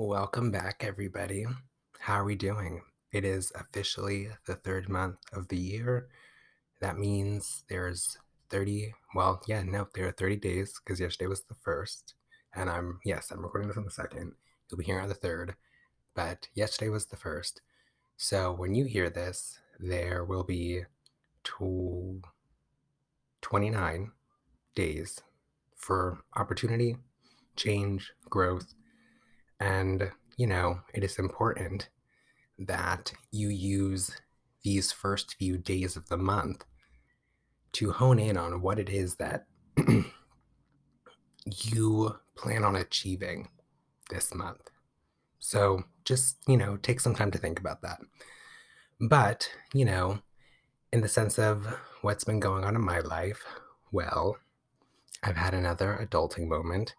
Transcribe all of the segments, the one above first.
Welcome back, everybody. How are we doing? It is officially the third month of the year. That means there's 30, well, yeah, no, there are 30 days because yesterday was the first. And I'm, yes, I'm recording this on the second. You'll be here on the third. But yesterday was the first. So when you hear this, there will be two, 29 days for opportunity, change, growth, and, you know, it is important that you use these first few days of the month to hone in on what it is that you plan on achieving this month. So just, you know, take some time to think about that. But, you know, in the sense of what's been going on in my life, well, I've had another adulting moment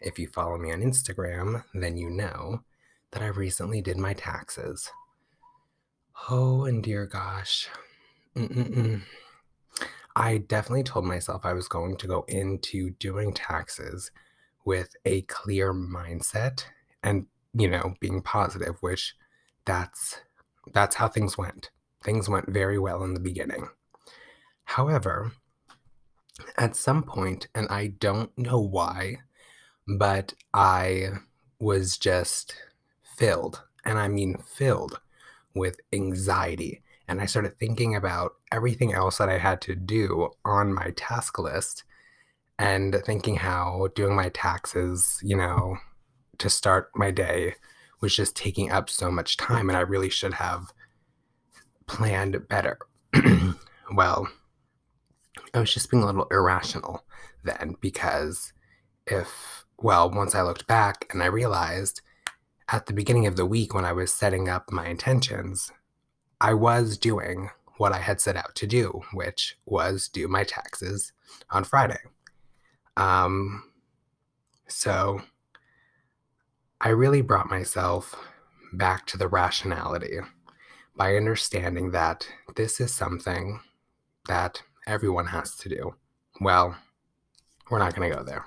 if you follow me on Instagram, then you know that I recently did my taxes. Oh, and dear gosh. Mm-mm-mm. I definitely told myself I was going to go into doing taxes with a clear mindset and, you know, being positive, which that's that's how things went. Things went very well in the beginning. However, at some point, and I don't know why, but I was just filled, and I mean filled with anxiety. And I started thinking about everything else that I had to do on my task list and thinking how doing my taxes, you know, to start my day was just taking up so much time and I really should have planned better. well, I was just being a little irrational then because if well, once I looked back and I realized at the beginning of the week when I was setting up my intentions, I was doing what I had set out to do, which was do my taxes on Friday. Um, so I really brought myself back to the rationality by understanding that this is something that everyone has to do. Well, we're not going to go there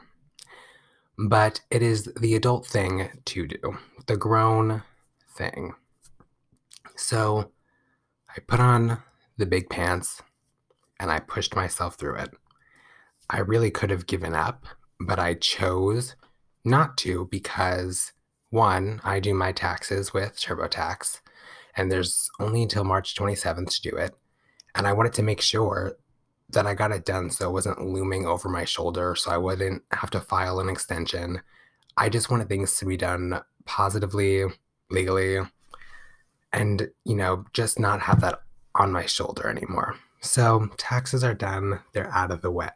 but it is the adult thing to do, the grown thing. So I put on the big pants and I pushed myself through it. I really could have given up, but I chose not to because one, I do my taxes with TurboTax, and there's only until March 27th to do it. And I wanted to make sure that I got it done so it wasn't looming over my shoulder, so I wouldn't have to file an extension. I just wanted things to be done positively, legally, and, you know, just not have that on my shoulder anymore. So taxes are done, they're out of the way.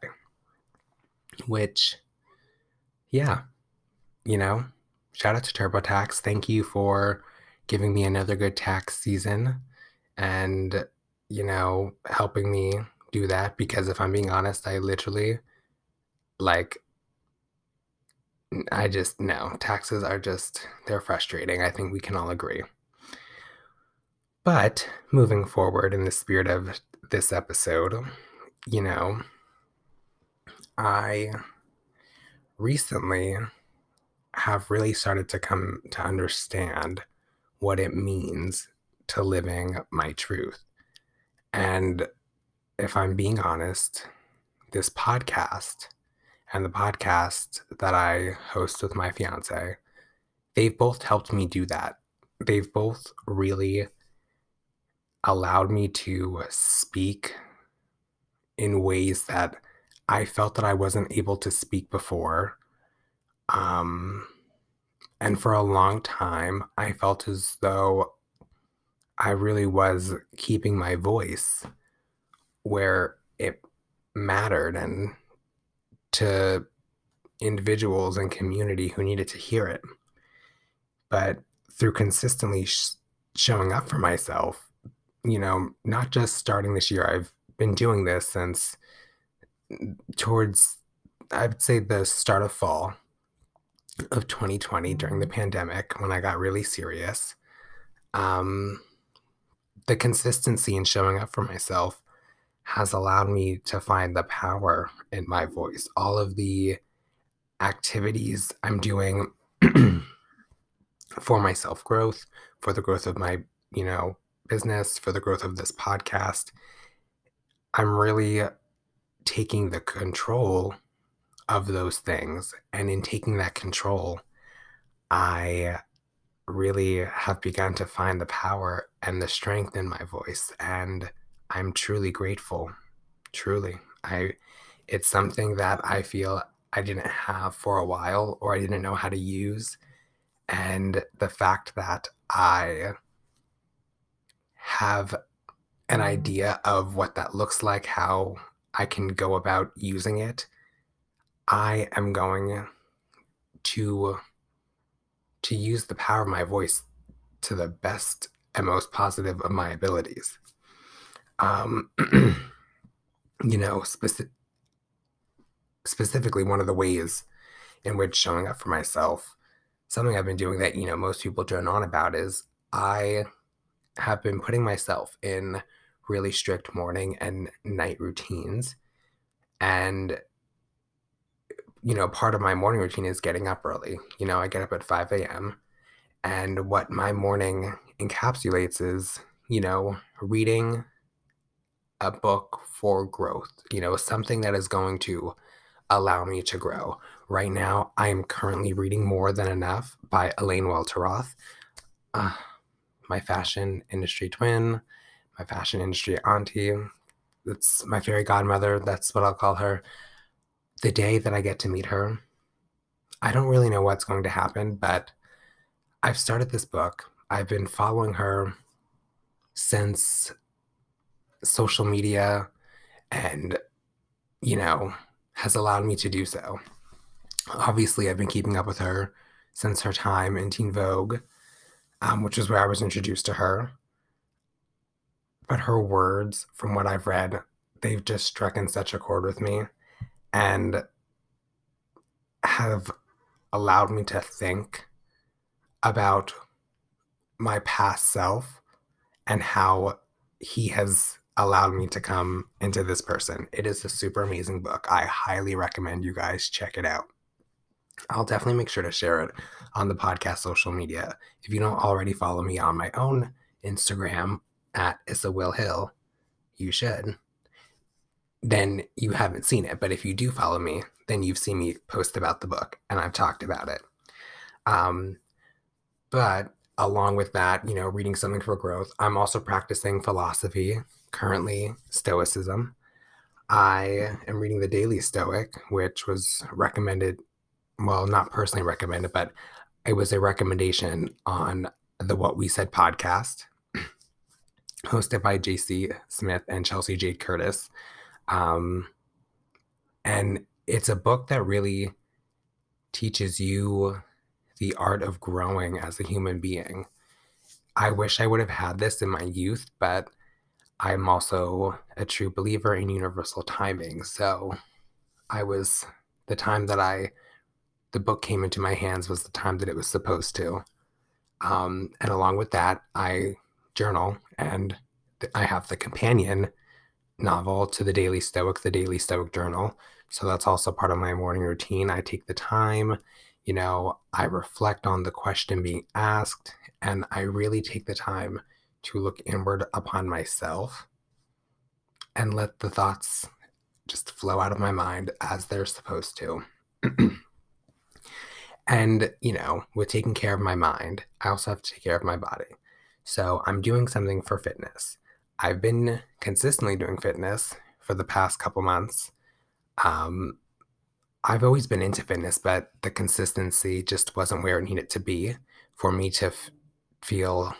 Which, yeah, you know, shout out to TurboTax. Thank you for giving me another good tax season and, you know, helping me do that because if I'm being honest, I literally like I just no, taxes are just they're frustrating. I think we can all agree. But moving forward in the spirit of this episode, you know, I recently have really started to come to understand what it means to living my truth. And if I'm being honest, this podcast and the podcast that I host with my fiance, they've both helped me do that. They've both really allowed me to speak in ways that I felt that I wasn't able to speak before. Um, and for a long time, I felt as though I really was keeping my voice where it mattered and to individuals and community who needed to hear it. But through consistently sh- showing up for myself, you know, not just starting this year, I've been doing this since towards, I would say, the start of fall of 2020 during the pandemic when I got really serious. Um, the consistency in showing up for myself has allowed me to find the power in my voice. All of the activities I'm doing for my self growth, for the growth of my, you know, business, for the growth of this podcast. I'm really taking the control of those things. And in taking that control, I really have begun to find the power and the strength in my voice. And I'm truly grateful. Truly. I it's something that I feel I didn't have for a while or I didn't know how to use. And the fact that I have an idea of what that looks like, how I can go about using it, I am going to to use the power of my voice to the best and most positive of my abilities. Um, you know, specific specifically one of the ways in which showing up for myself, something I've been doing that, you know, most people drone on about is I have been putting myself in really strict morning and night routines. And, you know, part of my morning routine is getting up early. You know, I get up at 5 a.m. And what my morning encapsulates is, you know, reading a book for growth, you know, something that is going to allow me to grow. Right now, I am currently reading More Than Enough by Elaine Welteroth, uh, my fashion industry twin, my fashion industry auntie. It's my fairy godmother. That's what I'll call her. The day that I get to meet her, I don't really know what's going to happen, but I've started this book. I've been following her since social media and, you know, has allowed me to do so. Obviously, I've been keeping up with her since her time in Teen Vogue, um, which is where I was introduced to her. But her words, from what I've read, they've just struck in such a chord with me and have allowed me to think about my past self and how he has allowed me to come into this person. It is a super amazing book. I highly recommend you guys check it out. I'll definitely make sure to share it on the podcast social media. If you don't already follow me on my own Instagram at Issa Will Hill, you should. Then you haven't seen it. But if you do follow me, then you've seen me post about the book and I've talked about it. Um, but along with that, you know, reading something for growth, I'm also practicing philosophy currently Stoicism. I am reading The Daily Stoic, which was recommended, well, not personally recommended, but it was a recommendation on the What We Said podcast, hosted by JC Smith and Chelsea Jade Curtis. Um, and it's a book that really teaches you the art of growing as a human being. I wish I would have had this in my youth, but I'm also a true believer in universal timing. So I was the time that I the book came into my hands was the time that it was supposed to. Um, and along with that, I journal and I have the companion novel to the Daily Stoic, the Daily Stoic Journal. So that's also part of my morning routine. I take the time, you know, I reflect on the question being asked, and I really take the time to look inward upon myself and let the thoughts just flow out of my mind as they're supposed to. and, you know, with taking care of my mind, I also have to take care of my body. So I'm doing something for fitness. I've been consistently doing fitness for the past couple months. Um, I've always been into fitness, but the consistency just wasn't where it needed to be for me to f- feel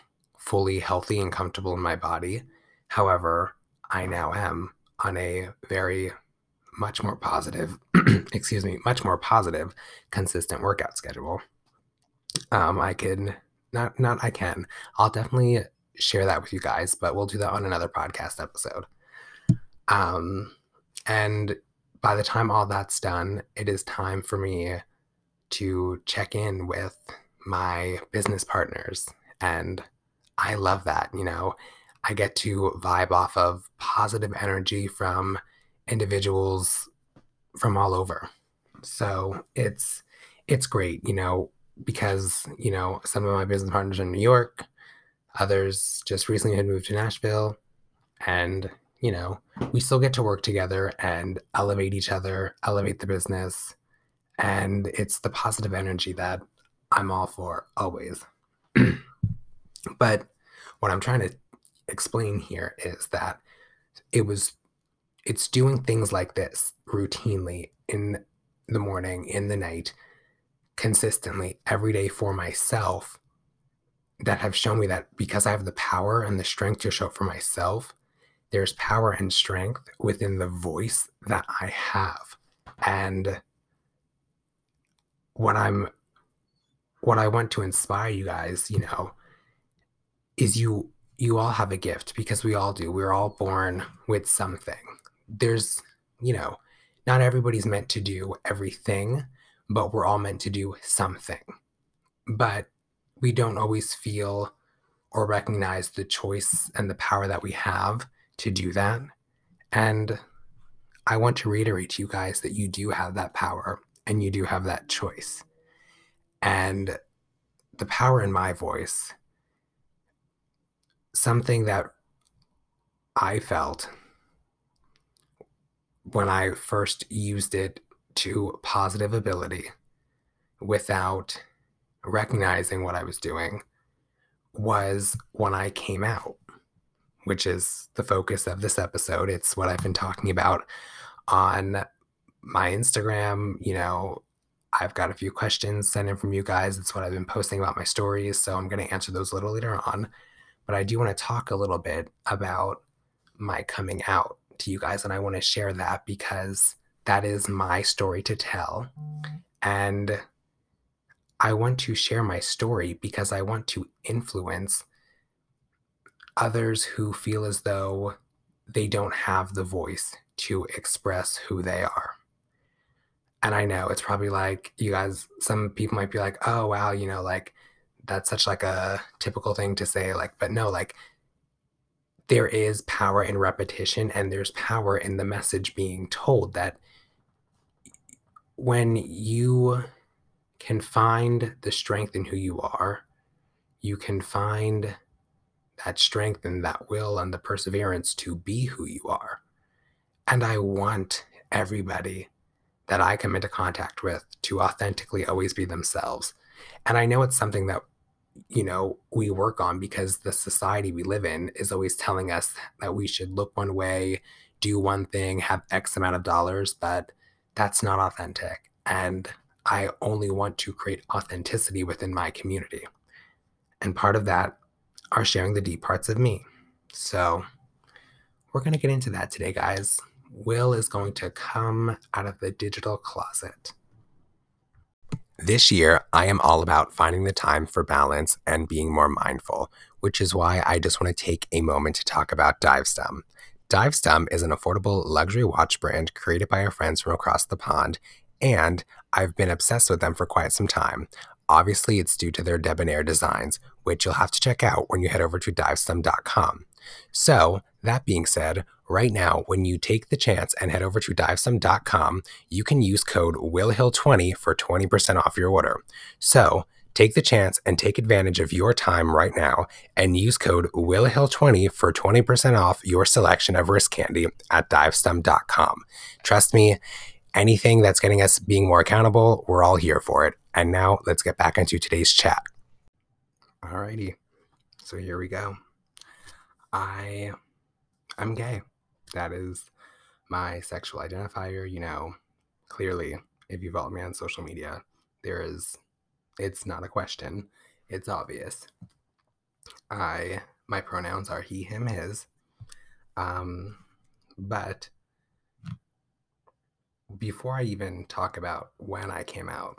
fully healthy and comfortable in my body. However, I now am on a very much more positive, excuse me, much more positive, consistent workout schedule. Um, I can not not I can. I'll definitely share that with you guys, but we'll do that on another podcast episode. Um, and by the time all that's done, it is time for me to check in with my business partners and I love that. You know, I get to vibe off of positive energy from individuals from all over. So it's it's great. You know, because, you know, some of my business partners are in New York, others just recently had moved to Nashville, and, you know, we still get to work together and elevate each other, elevate the business. And it's the positive energy that I'm all for always. but what I'm trying to explain here is that it was it's doing things like this routinely in the morning, in the night, consistently every day for myself that have shown me that because I have the power and the strength to show up for myself, there's power and strength within the voice that I have. And what I'm what I want to inspire you guys, you know, is you you all have a gift because we all do. We're all born with something. There's, you know, not everybody's meant to do everything, but we're all meant to do something. But we don't always feel or recognize the choice and the power that we have to do that. And I want to reiterate to you guys that you do have that power and you do have that choice. And the power in my voice, something that I felt when I first used it to positive ability without recognizing what I was doing was when I came out, which is the focus of this episode. It's what I've been talking about on my Instagram. You know, I've got a few questions sent in from you guys. It's what I've been posting about my stories. So I'm going to answer those a little later on. But I do want to talk a little bit about my coming out to you guys. And I want to share that because that is my story to tell. And I want to share my story because I want to influence others who feel as though they don't have the voice to express who they are. And I know it's probably like you guys some people might be like, "Oh, wow, you know, like that's such like a typical thing to say like but no, like there is power in repetition and there's power in the message being told that when you can find the strength in who you are, you can find that strength and that will and the perseverance to be who you are. And I want everybody that I come into contact with to authentically always be themselves. And I know it's something that, you know, we work on because the society we live in is always telling us that we should look one way, do one thing, have X amount of dollars, but that's not authentic. And I only want to create authenticity within my community. And part of that are sharing the deep parts of me. So we're going to get into that today, guys. Will is going to come out of the digital closet. This year, I am all about finding the time for balance and being more mindful, which is why I just want to take a moment to talk about Divestum. Divestum is an affordable luxury watch brand created by our friends from across the pond and I've been obsessed with them for quite some time. Obviously, it's due to their debonair designs, which you'll have to check out when you head over to divestum.com. So, that being said, right now, when you take the chance and head over to divestum.com, you can use code WillHill20 for 20% off your order. So, take the chance and take advantage of your time right now and use code WillHill20 for 20% off your selection of wrist candy at divestum.com. Trust me, anything that's getting us being more accountable, we're all here for it. And now let's get back into today's chat. Alrighty. So here we go. I I'm gay. That is my sexual identifier, you know, clearly if you follow me on social media, there is it's not a question. It's obvious. I my pronouns are he, him, his. Um but before I even talk about when I came out,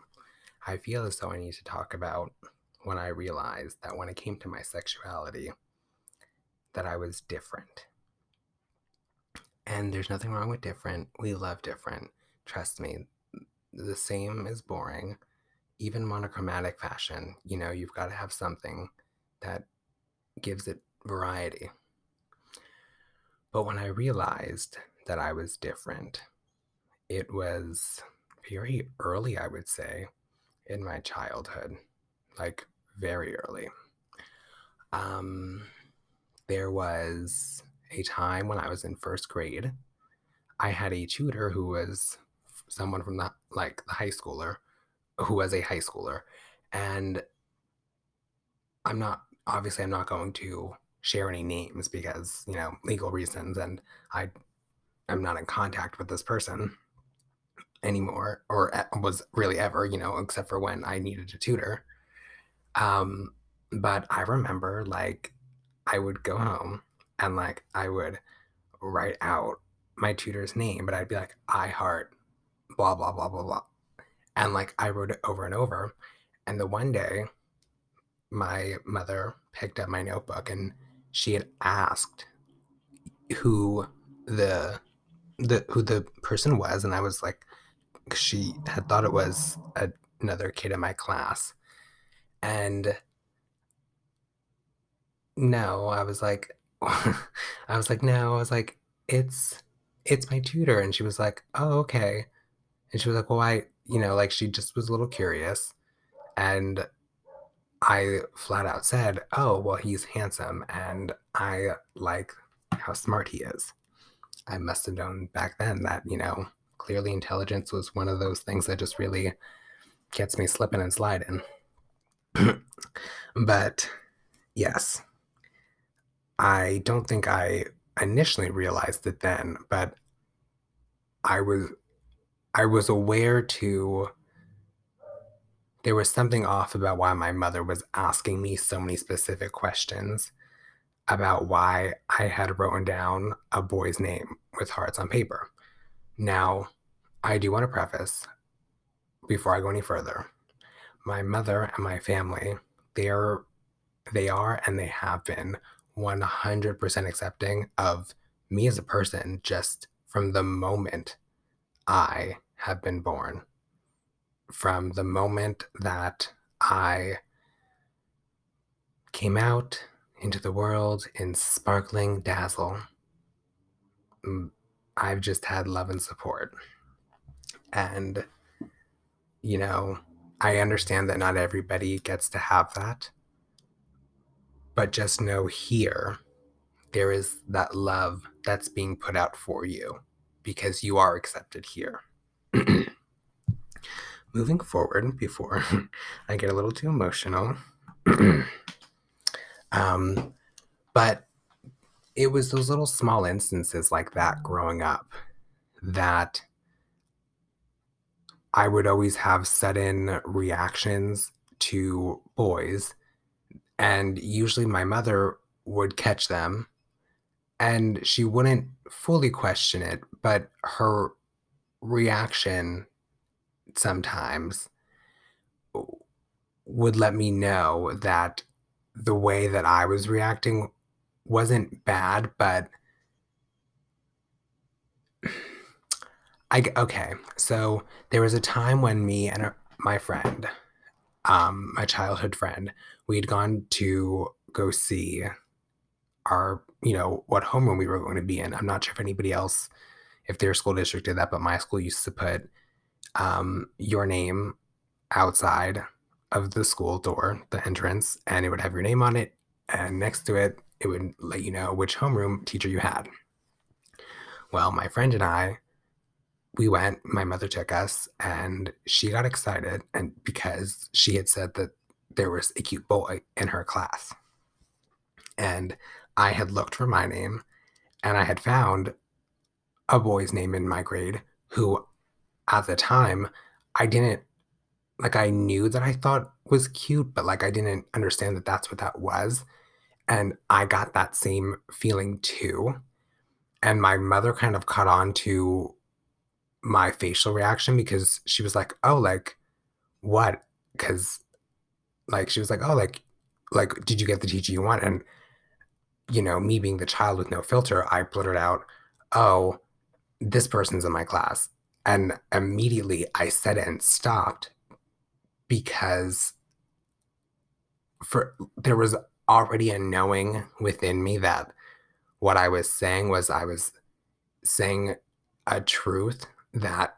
I feel as though I need to talk about when I realized that when it came to my sexuality, that I was different. And there's nothing wrong with different. We love different. Trust me, the same is boring. Even monochromatic fashion, you know, you've got to have something that gives it variety. But when I realized that I was different, it was very early, I would say. in my childhood, like very early. Um, there was a time when I was in first grade. I had a tutor who was someone from the like the high schooler who was a high schooler and I'm not obviously I'm not going to share any names because, you know, legal reasons and I I'm not in contact with this person anymore or was really ever, you know, except for when I needed a tutor. Um but I remember like I would go home and like I would write out my tutor's name, but I'd be like, I heart blah blah blah blah blah. And like I wrote it over and over. And the one day my mother picked up my notebook and she had asked who the the who the person was and I was like she had thought it was a, another kid in my class and no I was like I was like no I was like it's it's my tutor and she was like oh okay and she was like well I you know like she just was a little curious and I flat out said, "Oh, well, he's handsome, and I like how smart he is." I must have known back then that you know clearly intelligence was one of those things that just really gets me slipping and sliding. but yes, I don't think I initially realized it then, but I was I was aware to there was something off about why my mother was asking me so many specific questions about why I had written down a boy's name with hearts on paper. Now, I do want to preface before I go any further. My mother and my family, they're they are and they have been 100% accepting of me as a person just from the moment I have been born from the moment that I came out into the world in sparkling dazzle. Mm, I've just had love and support. And, you know, I understand that not everybody gets to have that. But just know here, there is that love that's being put out for you because you are accepted here. moving forward before I get a little too emotional. um, but it was those little small instances like that growing up that I would always have sudden reactions to boys. And usually my mother would catch them and she wouldn't fully question it, but her reaction sometimes would let me know that the way that I was reacting wasn't bad, but I okay. So there was a time when me and my friend, um, my childhood friend, we'd gone to go see our, you know, what homeroom we were going to be in. I'm not sure if anybody else, if their school district did that, but my school used to put um, your name outside of the school door, the entrance, and it would have your name on it. And next to it, it would let you know which homeroom teacher you had. Well, my friend and I, we went, my mother took us, and she got excited and because she had said that there was a cute boy in her class. And I had looked for my name and I had found a boy's name in my grade who at the time, I didn't like I knew that I thought was cute, but like I didn't understand that that's what that was. And I got that same feeling too. And my mother kind of caught on to my facial reaction because she was like, "Oh, like what?" Cuz like she was like, "Oh, like like did you get the teacher you want?" And you know, me being the child with no filter, I blurted out, "Oh, this person's in my class." And immediately I said it and stopped because for there was already a knowing within me that what I was saying was I was saying a truth that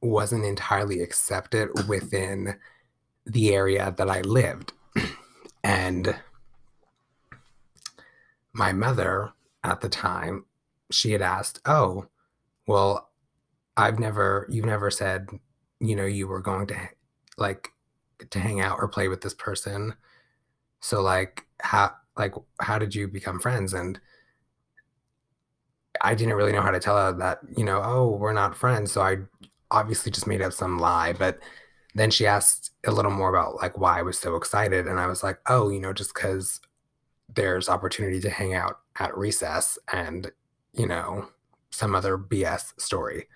wasn't entirely accepted within the area that I lived. and my mother at the time, she had asked, Oh, well, I've never, you've never said, you know, you were going to like to hang out or play with this person. So like how like how did you become friends? And I didn't really know how to tell her that, you know, oh, we're not friends. So I obviously just made up some lie. But then she asked a little more about like why I was so excited. And I was like, oh, you know, just because there's opportunity to hang out at recess and, you know, some other BS story.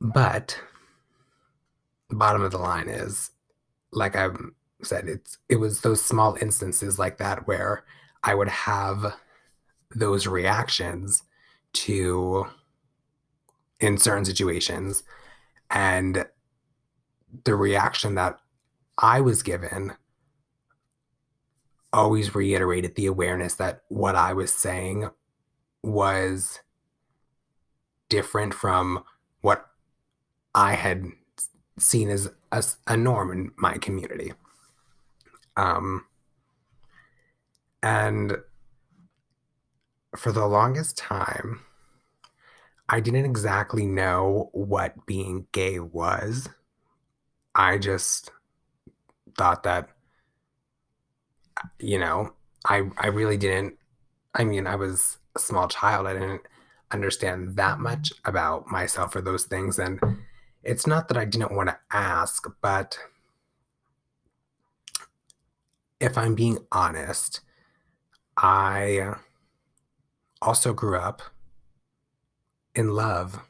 But bottom of the line is like I said, it's it was those small instances like that where I would have those reactions to in certain situations and the reaction that I was given always reiterated the awareness that what I was saying was different from what I had seen as a, a norm in my community. Um, and for the longest time, I didn't exactly know what being gay was. I just thought that, you know, I I really didn't. I mean, I was a small child. I didn't understand that much about myself or those things, and it's not that I didn't want to ask, but if I'm being honest, I also grew up in love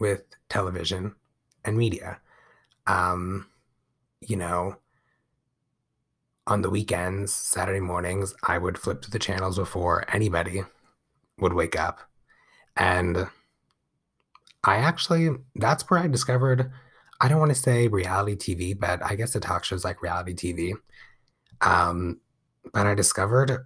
with television and media. Um, you know, on the weekends, Saturday mornings, I would flip to the channels before anybody would wake up. And I actually, that's where I discovered, I don't want to say reality TV, but I guess the talk shows like reality TV. Um, but I discovered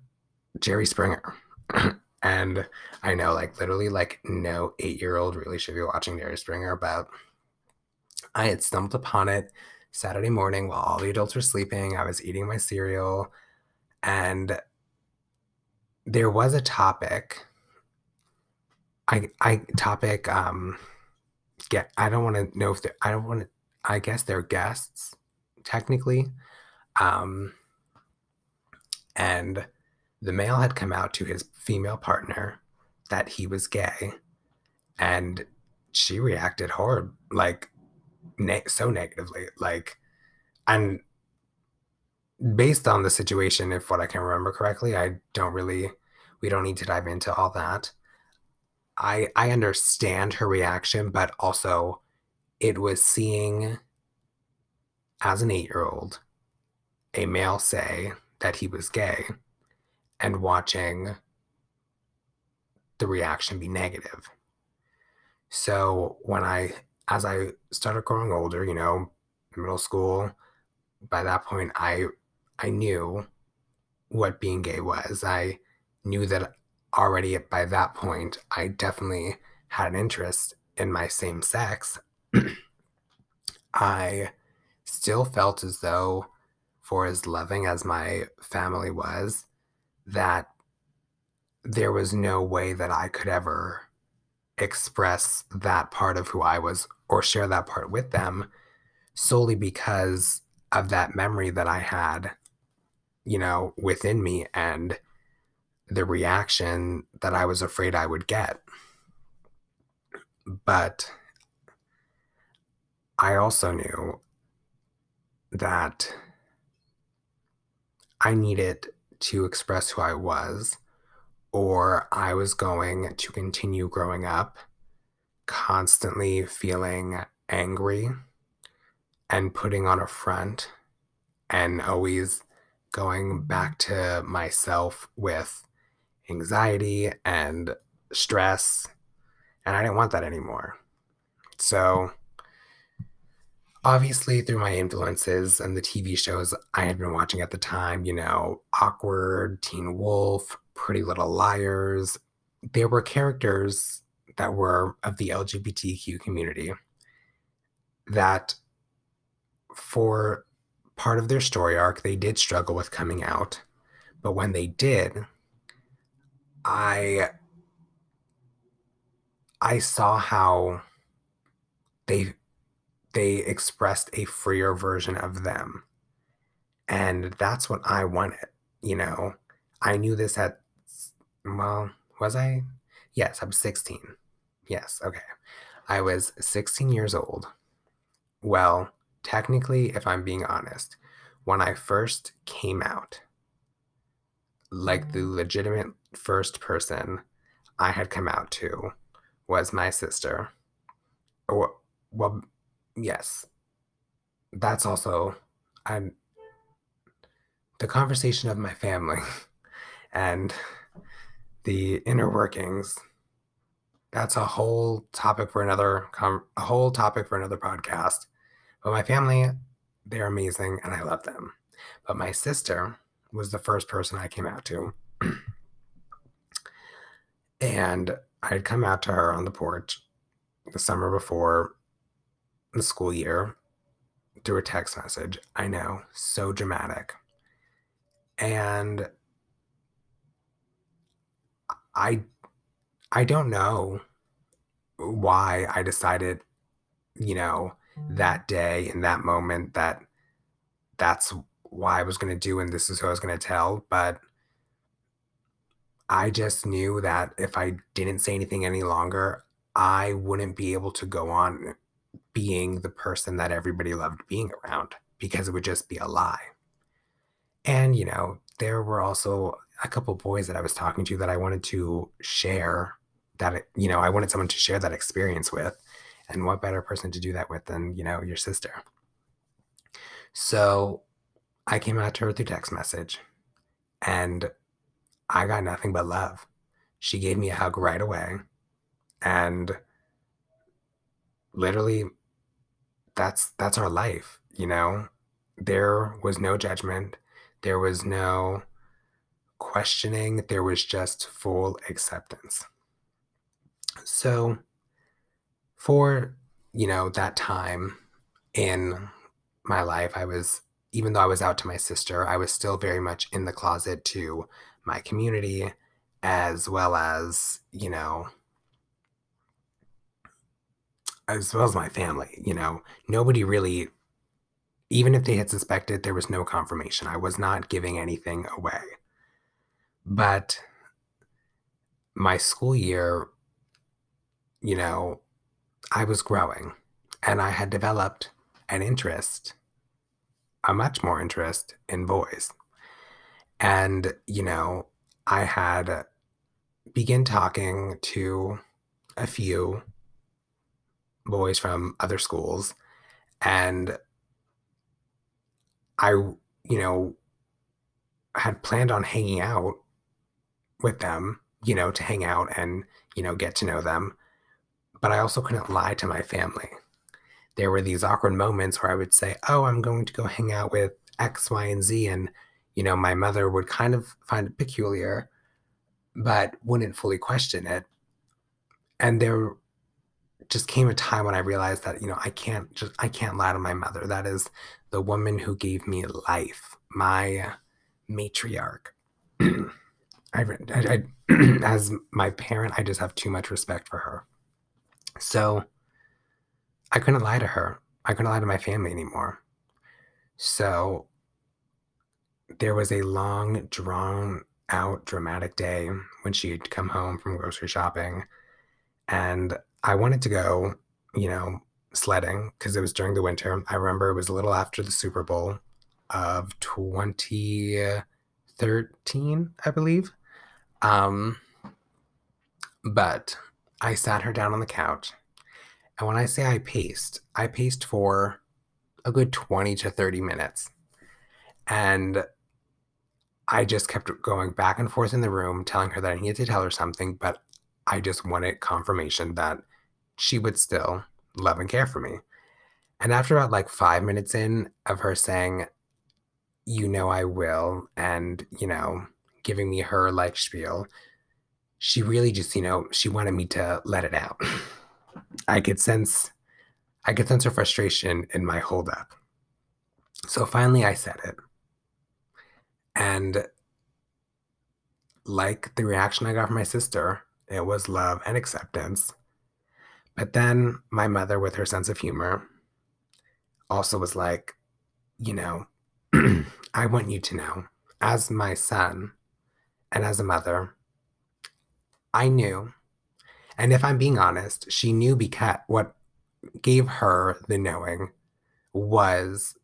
Jerry Springer. and I know, like, literally, like, no eight year old really should be watching Jerry Springer, but I had stumbled upon it Saturday morning while all the adults were sleeping. I was eating my cereal, and there was a topic I I topic um get I don't want to know if they I don't want to I guess they're guests technically um and the male had come out to his female partner that he was gay and she reacted hard like ne- so negatively like and based on the situation if what i can remember correctly i don't really we don't need to dive into all that I I understand her reaction, but also it was seeing as an 8-year-old a male say that he was gay and watching the reaction be negative. So when I as I started growing older, you know, middle school, by that point I I knew what being gay was. I knew that already by that point, I definitely had an interest in my same sex. I still felt as though, for as loving as my family was, that there was no way that I could ever express that part of who I was or share that part with them solely because of that memory that I had, you know, within me. And the reaction that I was afraid I would get. But I also knew that I needed to express who I was, or I was going to continue growing up constantly feeling angry and putting on a front and always going back to myself with anxiety and stress. And I didn't want that anymore. So, obviously, through my influences and the TV shows I had been watching at the time, you know, Awkward, Teen Wolf, Pretty Little Liars, there were characters that were of the LGBTQ community that for part of their story arc, they did struggle with coming out. But when they did, I I saw how they they expressed a freer version of them. And that's what I wanted, you know. I knew this at well, was I? Yes, I was 16. Yes, okay. I was 16 years old. Well, technically, if I'm being honest, when I first came out, like the legitimate first person I had come out to was my sister. Or, well, yes. That's also I'm the conversation of my family and the inner workings. That's a whole topic for another a whole topic for another podcast. But my family, they're amazing and I love them. But my sister was the first person I came out to. and I had come out to her on the porch the summer before the school year through a text message. I know, so dramatic. And I I don't know why I decided, you know, that day in that moment that that's why I was going to do and this is who I was going to tell, but I just knew that if I didn't say anything any longer, I wouldn't be able to go on being the person that everybody loved being around because it would just be a lie. And, you know, there were also a couple boys that I was talking to that I wanted to share that, you know, I wanted someone to share that experience with. And what better person to do that with than, you know, your sister? So I came out to her through text message and I got nothing but love. She gave me a hug right away. And literally that's that's our life, you know? There was no judgment. There was no questioning. There was just full acceptance. So for, you know, that time in my life, I was even though I was out to my sister, I was still very much in the closet to my community as well as, you know, as well as my family, you know. Nobody really even if they had suspected, there was no confirmation. I was not giving anything away. But my school year, you know, I was growing and I had developed an interest, a much more interest in boys. And, you know, I had begun talking to a few boys from other schools and I, you know, had planned on hanging out with them, you know, to hang out and, you know, get to know them. But I also couldn't lie to my family. There were these awkward moments where I would say, Oh, I'm going to go hang out with X, Y, and Z. And, you know, my mother would kind of find it peculiar, but wouldn't fully question it. And there just came a time when I realized that, you know, I can't just, I can't lie to my mother. That is the woman who gave me life, my matriarch. I, I, I, as my parent, I just have too much respect for her. So I couldn't lie to her. I couldn't lie to my family anymore. So there was a long, drawn out, dramatic day when she'd come home from grocery shopping. And I wanted to go, you know, sledding because it was during the winter. I remember it was a little after the Super Bowl of 2013, I believe. Um, but I sat her down on the couch. And when I say I paced, I paced for a good 20 to 30 minutes. And I just kept going back and forth in the room, telling her that I needed to tell her something, but I just wanted confirmation that she would still love and care for me. And after about like five minutes in of her saying, you know, I will, and, you know, giving me her life spiel, she really just, you know, she wanted me to let it out. I could sense, I could sense her frustration in my holdup. So finally, I said it. And like the reaction I got from my sister, it was love and acceptance. But then my mother, with her sense of humor, also was like, you know, I want you to know, as my son and as a mother, I knew. And if I'm being honest, she knew because what gave her the knowing was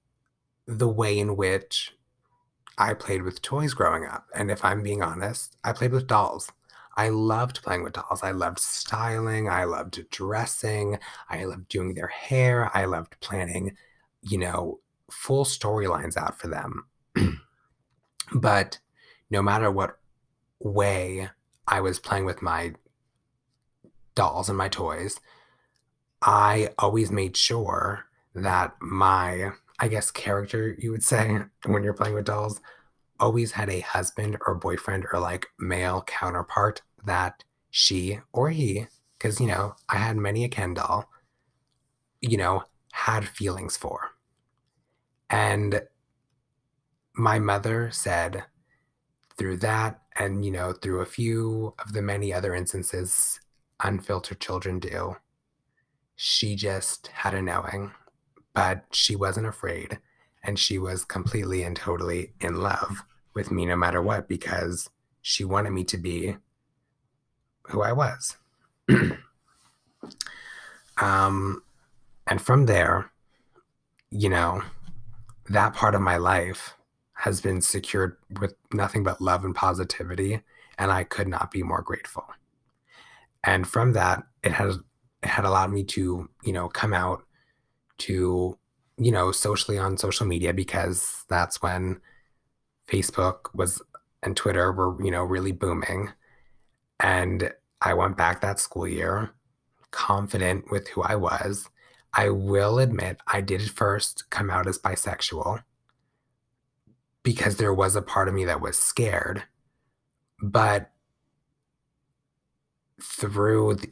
the way in which I played with toys growing up. And if I'm being honest, I played with dolls. I loved playing with dolls. I loved styling. I loved dressing. I loved doing their hair. I loved planning, you know, full storylines out for them. but no matter what way I was playing with my dolls and my toys, I always made sure that my, I guess, character, you would say, when you're playing with dolls, always had a husband or boyfriend or like male counterpart that she or he, because, you know, I had many a Ken doll, you know, had feelings for. And my mother said through that, and, you know, through a few of the many other instances unfiltered children do, she just had a knowing, but she wasn't afraid. And she was completely and totally in love with me no matter what because she wanted me to be who I was. um, and from there, you know, that part of my life has been secured with nothing but love and positivity. And I could not be more grateful. And from that, it has it had allowed me to, you know, come out to, you know, socially on social media because that's when Facebook was and Twitter were, you know, really booming. And I went back that school year confident with who I was. I will admit I did first come out as bisexual because there was a part of me that was scared. But through the,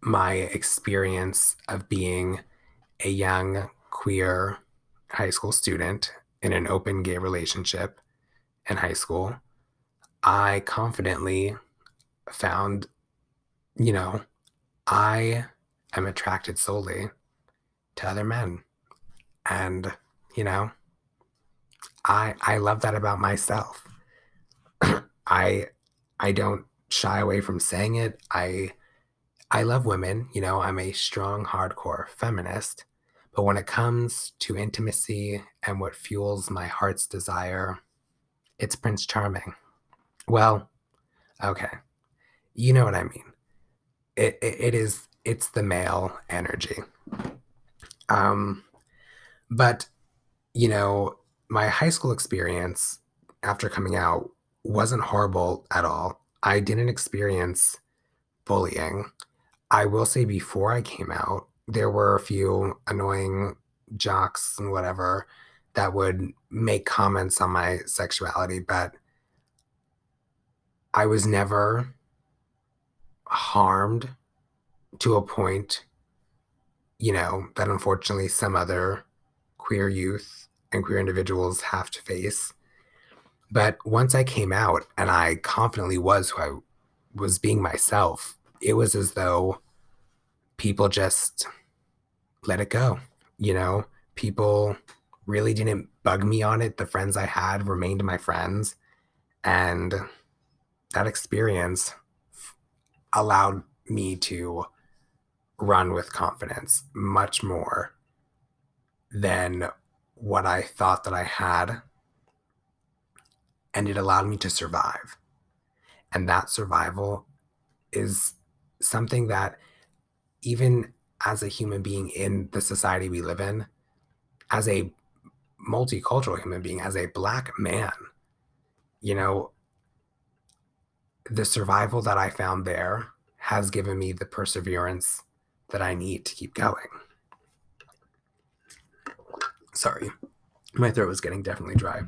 my experience of being a young queer high school student in an open gay relationship in high school, I confidently found, you know, I am attracted solely to other men. And, you know, I I love that about myself. I I don't shy away from saying it. I I love women, you know, I'm a strong hardcore feminist, but when it comes to intimacy and what fuels my heart's desire, it's Prince Charming. Well, okay. You know what I mean. It, it, it is it's the male energy. Um but you know, my high school experience after coming out wasn't horrible at all. I didn't experience bullying. I will say before I came out, there were a few annoying jocks and whatever that would make comments on my sexuality, but I was never harmed to a point, you know, that unfortunately some other queer youth and queer individuals have to face. But once I came out and I confidently was who I was being myself, it was as though people just let it go. You know, people really didn't bug me on it. The friends I had remained my friends. And that experience allowed me to run with confidence much more than what I thought that I had. And it allowed me to survive. And that survival is something that even as a human being in the society we live in, as a multicultural human being, as a black man, you know, the survival that I found there has given me the perseverance that I need to keep going. Sorry, my throat was getting definitely dry.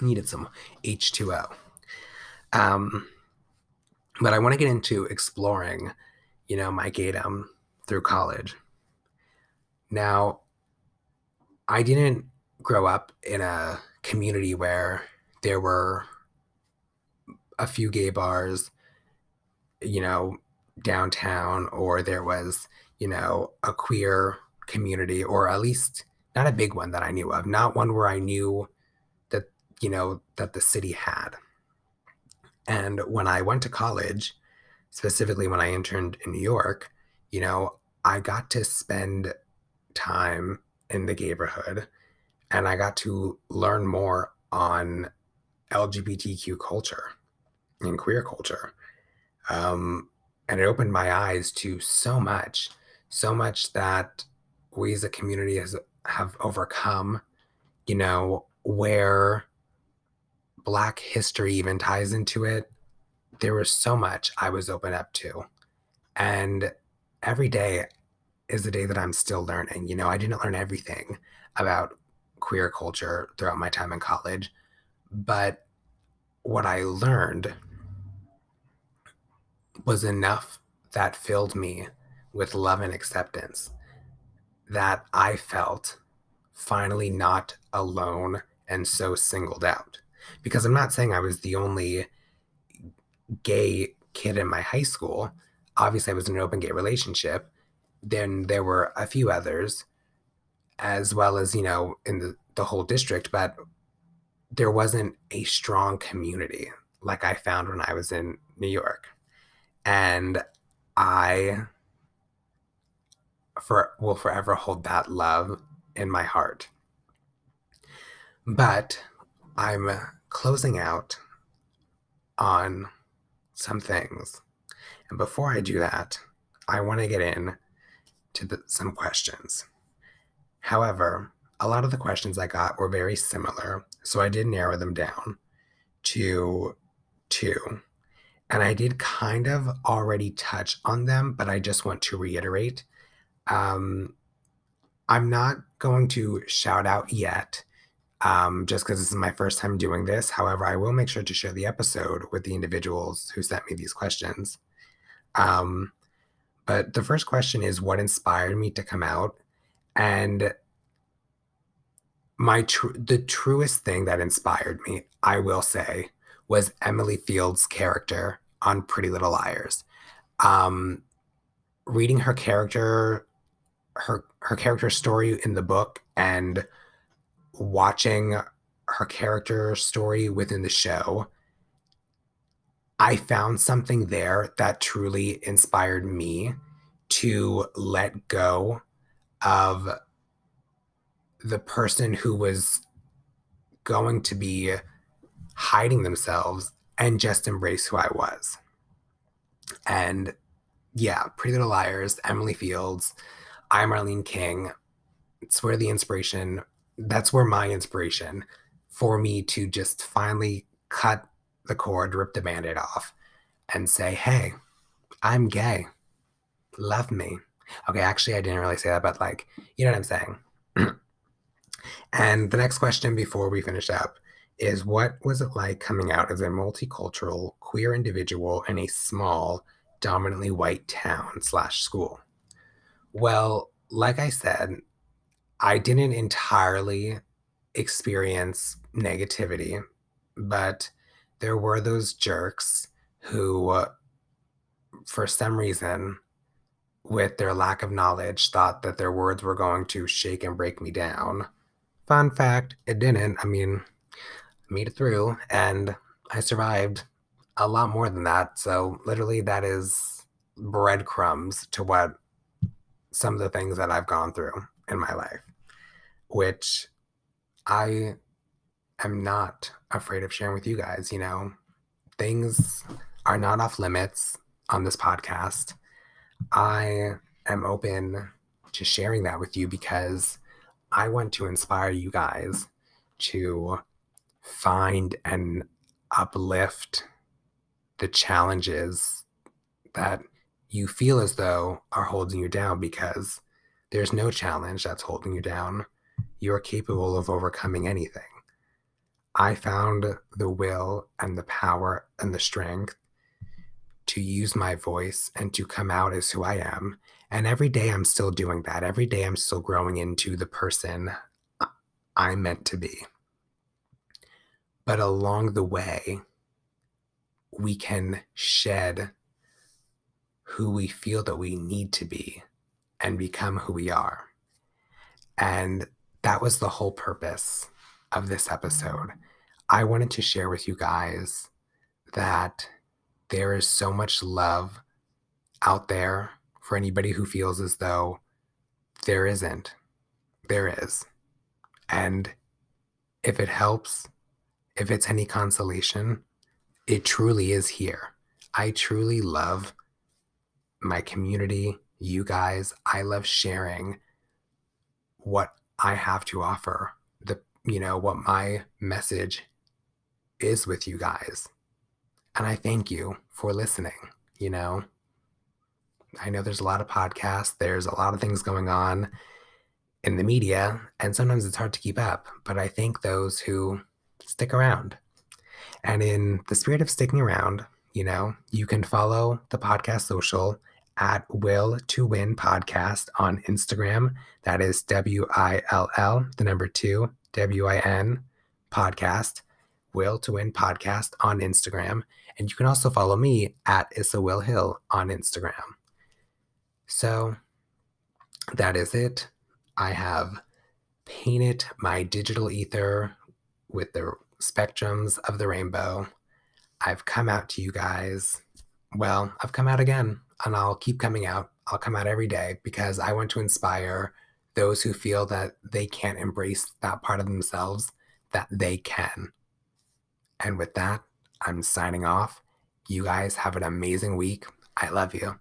I needed some H2O. Um, but I want to get into exploring, you know, my gaydom through college. Now, I didn't grow up in a community where there were a few gay bars, you know, downtown, or there was, you know, a queer community, or at least not a big one that I knew of, not one where I knew that, you know, that the city had. And when I went to college, specifically when I interned in New York, you know, I got to spend time in the neighborhood and I got to learn more on LGBTQ culture and queer culture. Um, and it opened my eyes to so much, so much that we as a community has have overcome, you know, where black history even ties into it. There was so much I was open up to. And every day is the day that I'm still learning. You know, I didn't learn everything about queer culture throughout my time in college, but what I learned was enough that filled me with love and acceptance that I felt finally not alone and so singled out. Because I'm not saying I was the only gay kid in my high school. Obviously, I was in an open gay relationship. Then there were a few others, as well as, you know, in the, the whole district, but there wasn't a strong community like I found when I was in New York. And I for will forever hold that love in my heart. But I'm closing out on some things. And before I do that, I want to get in to the, some questions. However, a lot of the questions I got were very similar, so I did narrow them down to two. And I did kind of already touch on them, but I just want to reiterate um, I'm not going to shout out yet, um, just because this is my first time doing this. However, I will make sure to share the episode with the individuals who sent me these questions. Um, but the first question is what inspired me to come out? And my tr- the truest thing that inspired me, I will say, was Emily Fields' character on Pretty Little Liars. Um, reading her character her her character story in the book and watching her character story within the show i found something there that truly inspired me to let go of the person who was going to be hiding themselves and just embrace who I was. And yeah, Pretty Little Liars, Emily Fields, I. Marlene King. It's where the inspiration, that's where my inspiration for me to just finally cut the cord, rip the band aid off, and say, hey, I'm gay. Love me. Okay, actually, I didn't really say that, but like, you know what I'm saying? and the next question before we finish up is what was it like coming out as a multicultural queer individual in a small, dominantly white town slash school? Well, like I said, I didn't entirely experience negativity, but there were those jerks who, uh, for some reason, with their lack of knowledge, thought that their words were going to shake and break me down. Fun fact, it didn't. I mean, I made it through and I survived a lot more than that. So, literally, that is breadcrumbs to what some of the things that I've gone through in my life, which I am not afraid of sharing with you guys. You know, things are not off limits on this podcast. I am open to sharing that with you because I want to inspire you guys to find and uplift the challenges that you feel as though are holding you down because there's no challenge that's holding you down. You're capable of overcoming anything. I found the will and the power and the strength to use my voice and to come out as who I am. And every day I'm still doing that. Every day I'm still growing into the person I'm meant to be. But along the way, we can shed who we feel that we need to be and become who we are. And that was the whole purpose of this episode. I wanted to share with you guys that there is so much love out there for anybody who feels as though there isn't. There is. And if it helps, if it's any consolation, it truly is here. I truly love my community, you guys. I love sharing what I have to offer, the you know, what my message is with you guys. And I thank you for listening, you know. I know there's a lot of podcasts, there's a lot of things going on in the media, and sometimes it's hard to keep up, but I thank those who stick around. And in the spirit of sticking around, you know, you can follow the podcast social at Will to Win Podcast on Instagram. That is W I L L, the number two, W I N podcast, Will to Win Podcast on Instagram. And you can also follow me at Issa Will Hill on Instagram. So that is it. I have painted my digital ether with the spectrums of the rainbow. I've come out to you guys. Well, I've come out again, and I'll keep coming out. I'll come out every day because I want to inspire those who feel that they can't embrace that part of themselves that they can. And with that, I'm signing off. You guys have an amazing week. I love you.